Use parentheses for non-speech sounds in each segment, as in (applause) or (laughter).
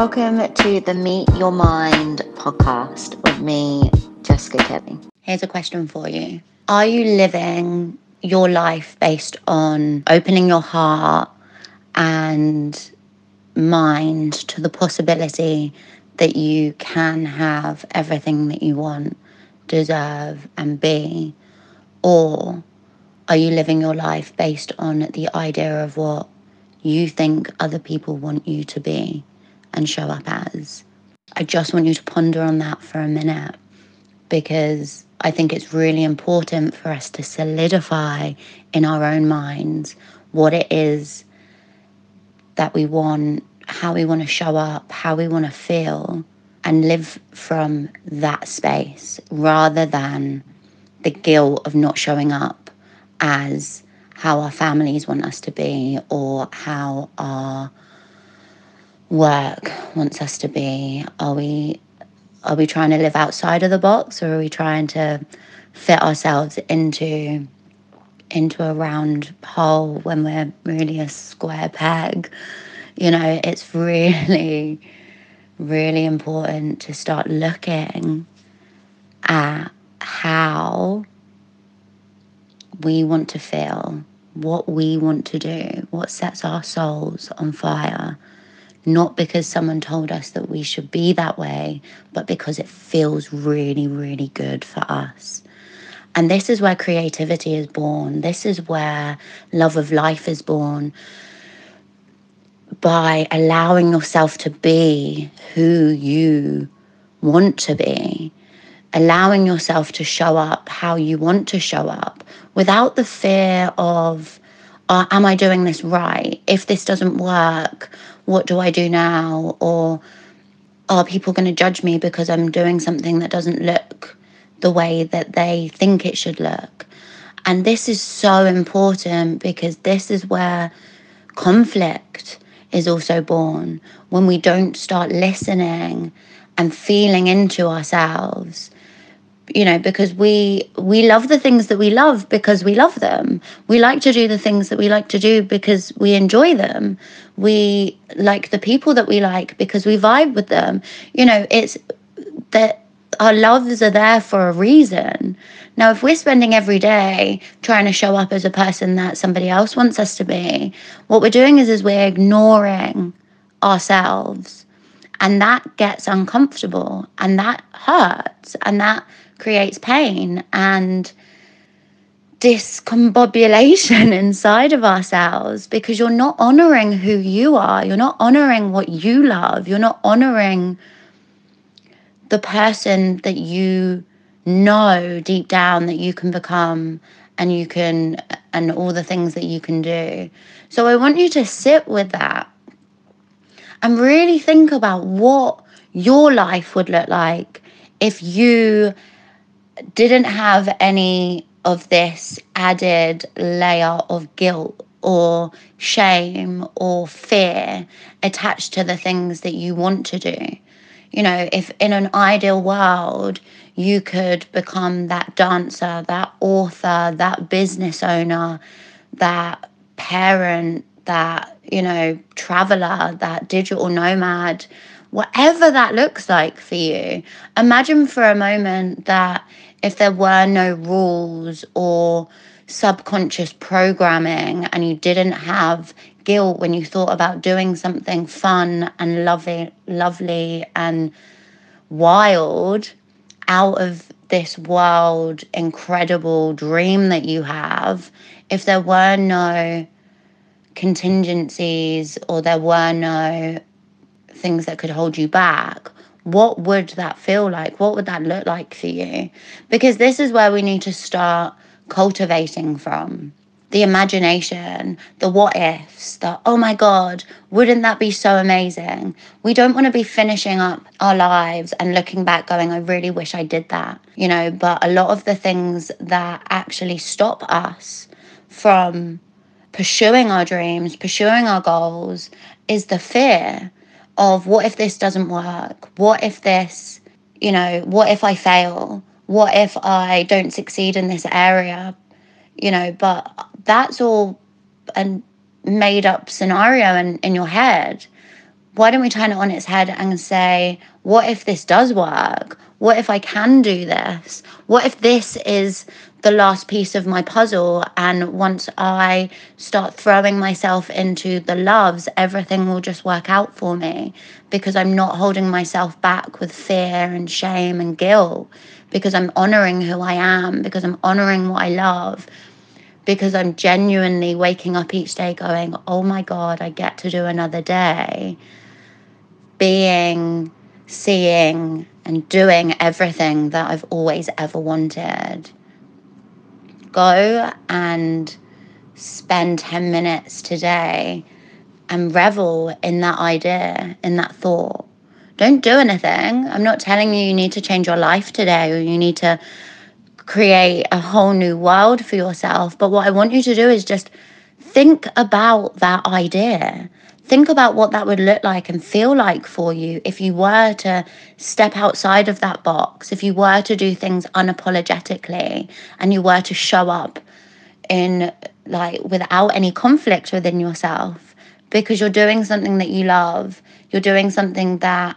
Welcome to the Meet Your Mind podcast with me, Jessica Kelly. Here's a question for you Are you living your life based on opening your heart and mind to the possibility that you can have everything that you want, deserve, and be? Or are you living your life based on the idea of what you think other people want you to be and show up as? I just want you to ponder on that for a minute because I think it's really important for us to solidify in our own minds what it is that we want, how we want to show up, how we want to feel, and live from that space rather than the guilt of not showing up as how our families want us to be or how our work wants us to be. Are we are we trying to live outside of the box or are we trying to fit ourselves into into a round hole when we're really a square peg you know it's really really important to start looking at how we want to feel what we want to do what sets our souls on fire not because someone told us that we should be that way, but because it feels really, really good for us. And this is where creativity is born. This is where love of life is born by allowing yourself to be who you want to be, allowing yourself to show up how you want to show up without the fear of, oh, am I doing this right? If this doesn't work, what do I do now? Or are people going to judge me because I'm doing something that doesn't look the way that they think it should look? And this is so important because this is where conflict is also born when we don't start listening and feeling into ourselves you know because we we love the things that we love because we love them. We like to do the things that we like to do because we enjoy them. We like the people that we like because we vibe with them. You know it's that our loves are there for a reason. Now if we're spending every day trying to show up as a person that somebody else wants us to be what we're doing is is we're ignoring ourselves and that gets uncomfortable and that hurts and that creates pain and discombobulation (laughs) inside of ourselves because you're not honoring who you are. You're not honoring what you love. You're not honoring the person that you know deep down that you can become and you can, and all the things that you can do. So I want you to sit with that and really think about what your life would look like if you didn't have any of this added layer of guilt or shame or fear attached to the things that you want to do. You know, if in an ideal world you could become that dancer, that author, that business owner, that parent, that, you know, traveler, that digital nomad, whatever that looks like for you, imagine for a moment that if there were no rules or subconscious programming and you didn't have guilt when you thought about doing something fun and lovely lovely and wild out of this world incredible dream that you have if there were no contingencies or there were no things that could hold you back what would that feel like? What would that look like for you? Because this is where we need to start cultivating from the imagination, the what ifs, the oh my God, wouldn't that be so amazing? We don't want to be finishing up our lives and looking back going, I really wish I did that, you know. But a lot of the things that actually stop us from pursuing our dreams, pursuing our goals, is the fear of what if this doesn't work? What if this, you know, what if I fail? What if I don't succeed in this area? You know, but that's all a made up scenario in, in your head. Why don't we turn it on its head and say, what if this does work? What if I can do this? What if this is the last piece of my puzzle? And once I start throwing myself into the loves, everything will just work out for me because I'm not holding myself back with fear and shame and guilt, because I'm honoring who I am, because I'm honoring what I love, because I'm genuinely waking up each day going, oh my God, I get to do another day. Being, seeing, and doing everything that I've always ever wanted. Go and spend 10 minutes today and revel in that idea, in that thought. Don't do anything. I'm not telling you you need to change your life today or you need to create a whole new world for yourself. But what I want you to do is just think about that idea. Think about what that would look like and feel like for you if you were to step outside of that box, if you were to do things unapologetically and you were to show up in like without any conflict within yourself because you're doing something that you love, you're doing something that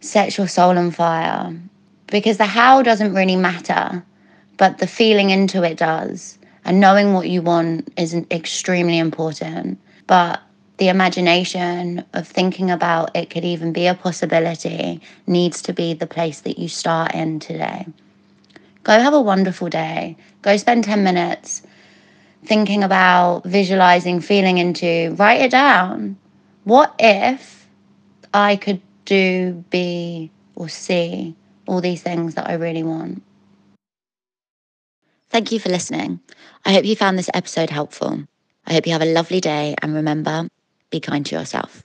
sets your soul on fire. Because the how doesn't really matter but the feeling into it does. And knowing what you want is extremely important. But the imagination of thinking about it could even be a possibility needs to be the place that you start in today. Go have a wonderful day. Go spend 10 minutes thinking about, visualizing, feeling into, write it down. What if I could do, be, or see all these things that I really want? Thank you for listening. I hope you found this episode helpful. I hope you have a lovely day and remember, be kind to yourself.